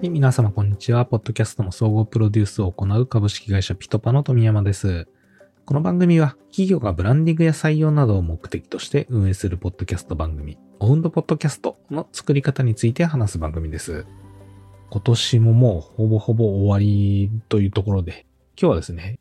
はい、皆様こんにちは。ポッドキャストの総合プロデュースを行う株式会社ピトパの富山です。この番組は企業がブランディングや採用などを目的として運営するポッドキャスト番組、オウンドポッドキャストの作り方について話す番組です。今年ももうほぼほぼ終わりというところで、今日はですね、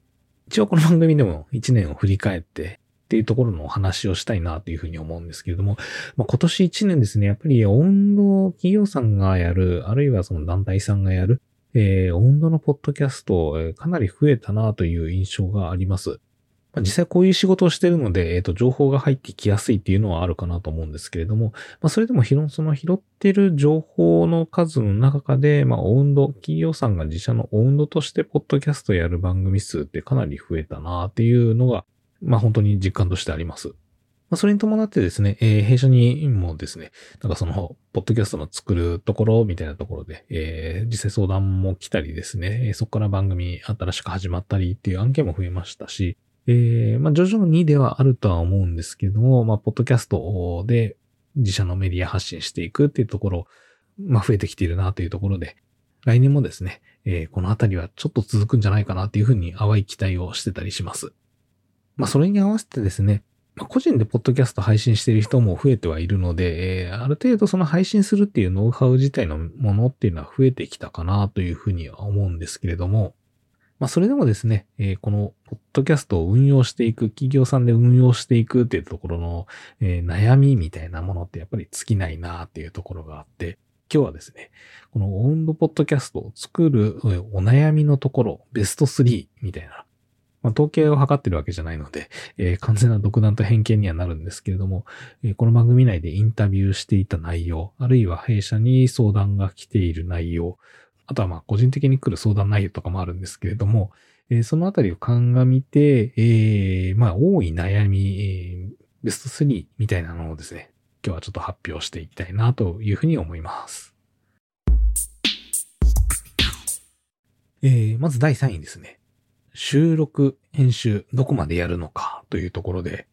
一応この番組でも1年を振り返ってっていうところのお話をしたいなというふうに思うんですけれども、まあ、今年1年ですね、やっぱり温度企業さんがやる、あるいはその団体さんがやる、えー、温度のポッドキャスト、えーかなり増えたなという印象があります。まあ、実際こういう仕事をしてるので、えっ、と、情報が入ってきやすいっていうのはあるかなと思うんですけれども、まあ、それでも、その拾ってる情報の数の中で、まあ、温度、企業さんが自社の温度としてポッドキャストやる番組数ってかなり増えたなっていうのが、まあ、本当に実感としてあります。まあ、それに伴ってですね、えー弊社にもですね、なんかその、ポッドキャストの作るところみたいなところで、えー実際相談も来たりですね、そこから番組新しく始まったりっていう案件も増えましたし、えーまあ徐々にではあるとは思うんですけども、まあ、ポッドキャストで自社のメディア発信していくっていうところ、まあ、増えてきているなというところで、来年もですね、えーこのあたりはちょっと続くんじゃないかなっていうふうに淡い期待をしてたりします。まあ、それに合わせてですね、まあ個人でポッドキャスト配信してる人も増えてはいるので、えーある程度その配信するっていうノウハウ自体のものっていうのは増えてきたかなというふうには思うんですけれども、まあそれでもですね、えーこのポッドキャストを運用していく、企業さんで運用していくっていうところの、えー悩みみたいなものってやっぱり尽きないなっていうところがあって、今日はですね、このオウンドポッドキャストを作るお悩みのところ、ベスト3みたいな、まあ、統計を測ってるわけじゃないので、えー完全な独断と偏見にはなるんですけれども、えーこの番組内でインタビューしていた内容、あるいは弊社に相談が来ている内容、あとはまあ個人的に来る相談内容とかもあるんですけれども、えーそのあたりを鑑みて、えーまあ多い悩み、えーベスト3みたいなのをですね、今日はちょっと発表していきたいなというふうに思います。えーまず第3位ですね。収録、編集、どこまでやるのかというところで、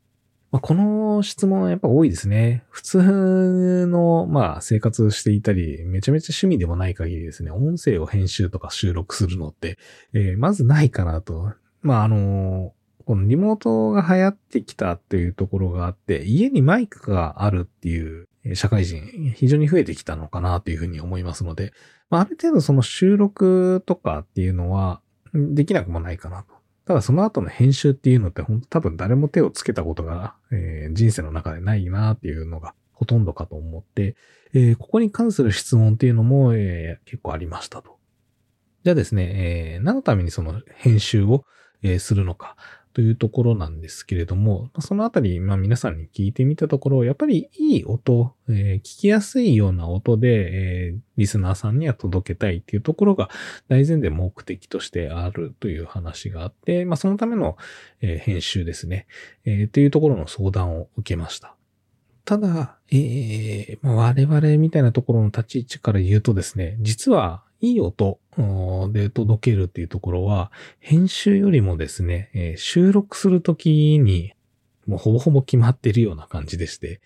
まあ、この質問はやっぱ多いですね。普通の、まあ、生活していたり、めちゃめちゃ趣味でもない限りですね、音声を編集とか収録するのって、えーまずないかなと。まあ、あのこのリモートが流行ってきたっていうところがあって、家にマイクがあるっていう社会人、非常に増えてきたのかなというふうに思いますので、まあ、ある程度その収録とかっていうのは、できなくもないかなと。ただその後の編集っていうのって本当多分誰も手をつけたことが、えー人生の中でないなっていうのがほとんどかと思って、えーここに関する質問っていうのも、えー結構ありましたと。じゃあですね、えー何のためにその編集を、えーするのかというところなんですけれども、そのあたり、まあ皆さんに聞いてみたところ、やっぱりいい音、えー聞きやすいような音で、えーリスナーさんには届けたいっていうところが大前提目的としてあるという話があって、まあそのための、えー編集ですね、えーというところの相談を受けました。ただ、えーまあ、我々みたいなところの立ち位置から言うとですね、実はいい音で届けるっていうところは、編集よりもですね、収録するときに、もうほぼほぼ決まってるような感じでして、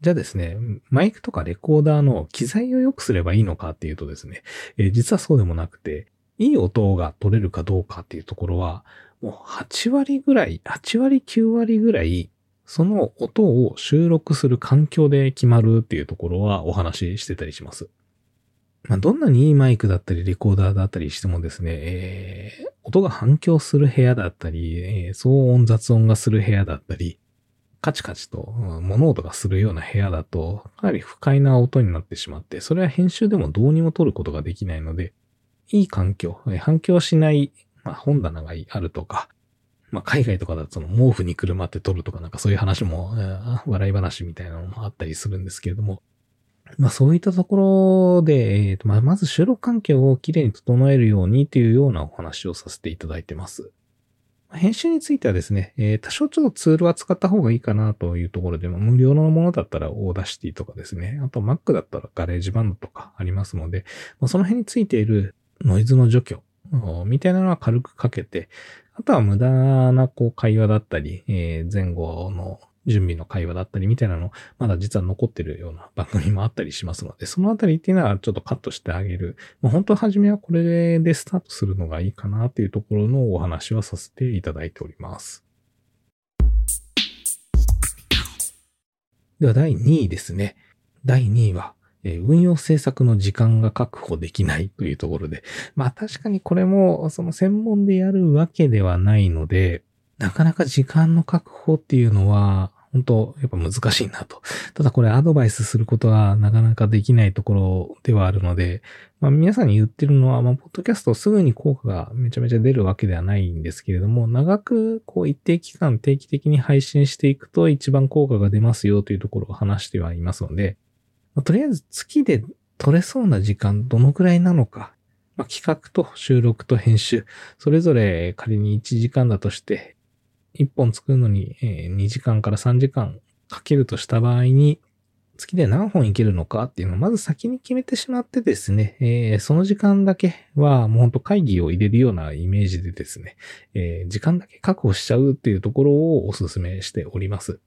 じゃあですね、マイクとかレコーダーの機材を良くすればいいのかっていうとですね、実はそうでもなくて、いい音が取れるかどうかっていうところは、もう8割ぐらい、8割9割ぐらい、その音を収録する環境で決まるっていうところはお話ししてたりします。まあ、どんなにいいマイクだったりレコーダーだったりしてもですね、えー音が反響する部屋だったり、えー騒音雑音がする部屋だったり、カチカチと物音がするような部屋だと、かなり不快な音になってしまって、それは編集でもどうにも取ることができないので、いい環境、反響しない、まあ、本棚があるとか、まあ、海外とかだとその毛布に車って撮るとかなんかそういう話も、笑い話みたいなのもあったりするんですけれども、まあそういったところで、えーとまあ、まず収録環境をきれいに整えるようにというようなお話をさせていただいてます。編集についてはですね、えー多少ちょっとツールは使った方がいいかなというところで、無料のものだったら Audacity とかですね、あと Mac だったら GarageBand とかありますので、まあ、その辺についているノイズの除去みたいなのは軽くかけて、あとは無駄なこう会話だったり、えー前後の準備の会話だったりみたいなの、まだ実は残ってるような番組もあったりしますので、そのあたりっていうのはちょっとカットしてあげる。まあ、本当は初めはこれでスタートするのがいいかなっていうところのお話はさせていただいております。では第2位ですね。第2位は、運用政策の時間が確保できないというところで、まあ確かにこれもその専門でやるわけではないので、なかなか時間の確保っていうのは、本当やっぱ難しいなと。ただこれアドバイスすることはなかなかできないところではあるので、まあ皆さんに言ってるのは、まあポッドキャストすぐに効果がめちゃめちゃ出るわけではないんですけれども、長くこう一定期間定期的に配信していくと一番効果が出ますよというところを話してはいますので、まあ、とりあえず月で取れそうな時間どのくらいなのか、まあ、企画と収録と編集、それぞれ仮に1時間だとして、1本作るのに2時間から3時間かけるとした場合に、月で何本いけるのかっていうのをまず先に決めてしまってですね、えー、その時間だけはもうほんと会議を入れるようなイメージでですね、えー、時間だけ確保しちゃうっていうところをお勧めしております。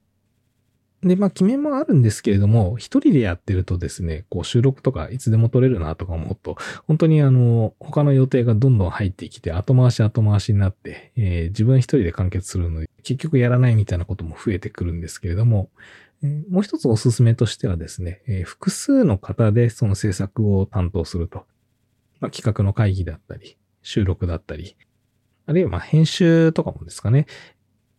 で、まあ、決めもあるんですけれども、一人でやってるとですね、こう収録とかいつでも撮れるなとか思うと、本当にあの、他の予定がどんどん入ってきて、後回し後回しになって、えー、自分一人で完結するので、結局やらないみたいなことも増えてくるんですけれども、えー、もう一つおすすめとしてはですね、えー、複数の方でその制作を担当すると、まあ、企画の会議だったり、収録だったり、あるいはま編集とかもですかね、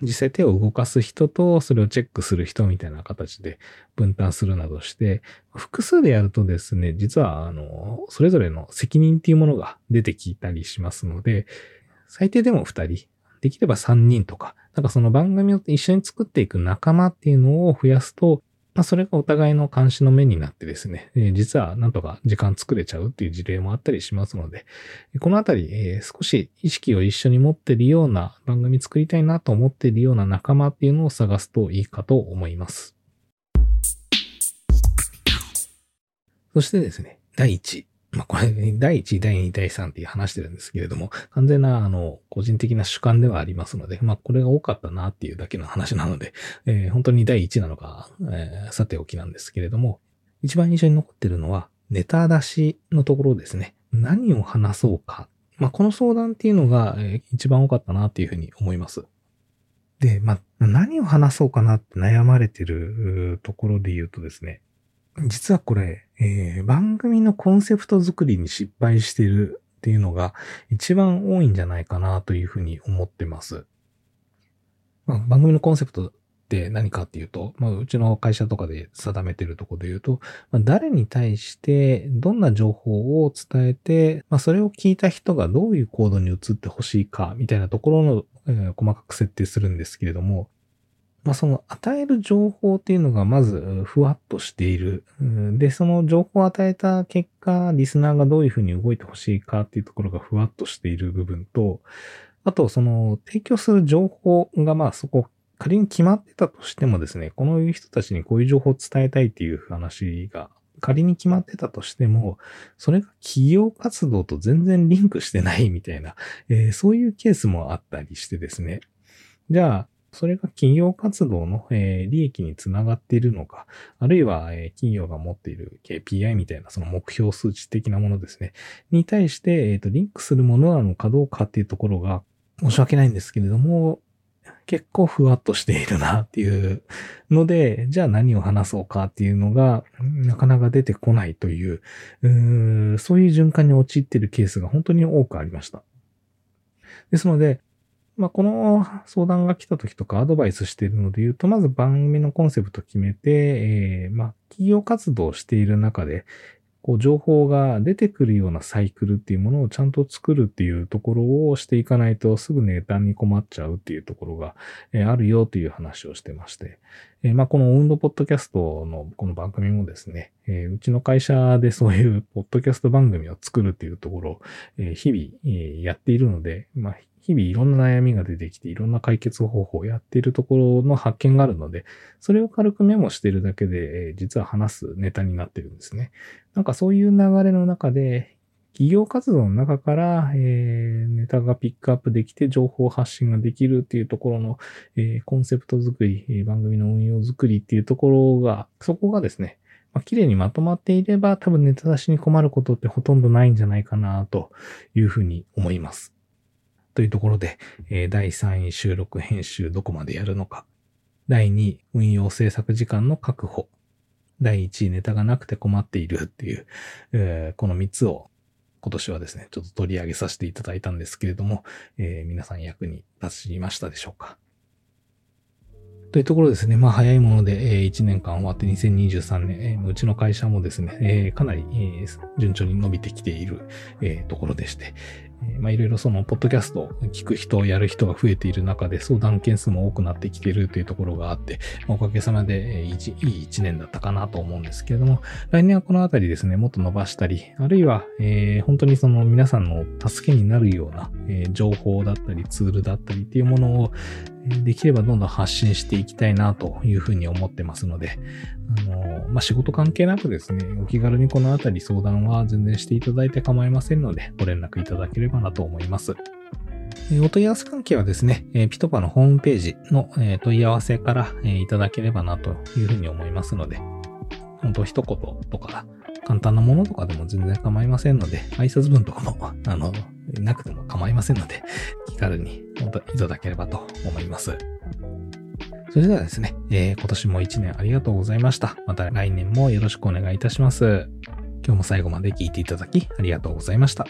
実際手を動かす人とそれをチェックする人みたいな形で分担するなどして、複数でやるとですね、実はあの、それぞれの責任っていうものが出てきたりしますので、最低でも2人、できれば3人とか、なんかその番組を一緒に作っていく仲間っていうのを増やすと、まあ、それがお互いの監視の目になってですね、え、実はなんとか時間作れちゃうっていう事例もあったりしますので、このあたり、え、少し意識を一緒に持ってるような番組作りたいなと思っているような仲間っていうのを探すといいかと思います。そしてですね、第1まあ、これ、第1位、第2、第3って話してるんですけれども、完全な、あの、個人的な主観ではありますので、まあ、これが多かったなっていうだけの話なので、えー、本当に第1なのか、えー、さておきなんですけれども、一番印象に残ってるのは、ネタ出しのところですね。何を話そうか。まあ、この相談っていうのが、えー、一番多かったなっていうふうに思います。で、まあ、何を話そうかなって悩まれてるところで言うとですね、実はこれ、えー、番組のコンセプト作りに失敗してるっていうのが一番多いんじゃないかなというふうに思ってます。まあ、番組のコンセプトって何かっていうと、まあ、うちの会社とかで定めてるとこで言うと、まあ、誰に対してどんな情報を伝えて、まあ、それを聞いた人がどういう行動に移ってほしいかみたいなところの、えー、細かく設定するんですけれども、まあ、その与える情報っていうのがまずふわっとしている。で、その情報を与えた結果、リスナーがどういうふうに動いてほしいかっていうところがふわっとしている部分と、あと、その提供する情報がまあそこ仮に決まってたとしてもですね、この人たちにこういう情報を伝えたいっていう話が仮に決まってたとしても、それが企業活動と全然リンクしてないみたいな、えー、そういうケースもあったりしてですね。じゃあ、それが企業活動の、え、利益につながっているのか、あるいは、え、企業が持っている KPI みたいなその目標数値的なものですね、に対して、えーと、リンクするものなのかどうかっていうところが申し訳ないんですけれども、結構ふわっとしているなっていうので、じゃあ何を話そうかっていうのが、なかなか出てこないという、うそういう循環に陥っているケースが本当に多くありました。ですので、まあ、この相談が来た時とかアドバイスしているので言うと、まず番組のコンセプト決めて、えー、まあ、企業活動をしている中で、こう、情報が出てくるようなサイクルっていうものをちゃんと作るっていうところをしていかないとすぐネタに困っちゃうっていうところが、えー、あるよという話をしてまして、えー、まあ、このウンドポッドキャストのこの番組もですね、えー、うちの会社でそういうポッドキャスト番組を作るっていうところを、え日々、えやっているので、まあ、日々いろんな悩みが出てきて、いろんな解決方法をやっているところの発見があるので、それを軽くメモしてるだけで、え実は話すネタになってるんですね。なんかそういう流れの中で、企業活動の中から、えー、ネタがピックアップできて情報発信ができるっていうところの、えー、コンセプト作り、え番組の運用作りっていうところが、そこがですね、まあ、綺麗にまとまっていれば多分ネタ出しに困ることってほとんどないんじゃないかなというふうに思います。というところで、え、第3位収録編集どこまでやるのか。第2位運用制作時間の確保。第1位ネタがなくて困っているっていう、え、この3つを今年はですね、ちょっと取り上げさせていただいたんですけれども、えー、皆さん役に立ちましたでしょうかというところですね、まあ早いもので、え、1年間終わって2023年、えー、うちの会社もですね、え、かなり、え、順調に伸びてきている、え、ところでして、まあいろいろその、ポッドキャスト聞く人、やる人が増えている中で相談件数も多くなってきているというところがあって、まあ、おかげさまで、いい一年だったかなと思うんですけれども、来年はこのあたりですね、もっと伸ばしたり、あるいは、えー、本当にその皆さんの助けになるような、えー、情報だったりツールだったりっていうものを、できればどんどん発信していきたいなというふうに思ってますので、あの、まあ、仕事関係なくですね、お気軽にこのあたり相談は全然していただいて構いませんので、ご連絡いただければればなと思います。お問い合わせ関係はですね、ピトパのホームページの問い合わせからいただければなというふうに思いますので、本当一言とか、簡単なものとかでも全然構いませんので、挨拶文とかも、あの、なくても構いませんので、気軽にいただければと思います。それではですね、えー、今年も一年ありがとうございました。また来年もよろしくお願いいたします。今日も最後まで聞いていただきありがとうございました。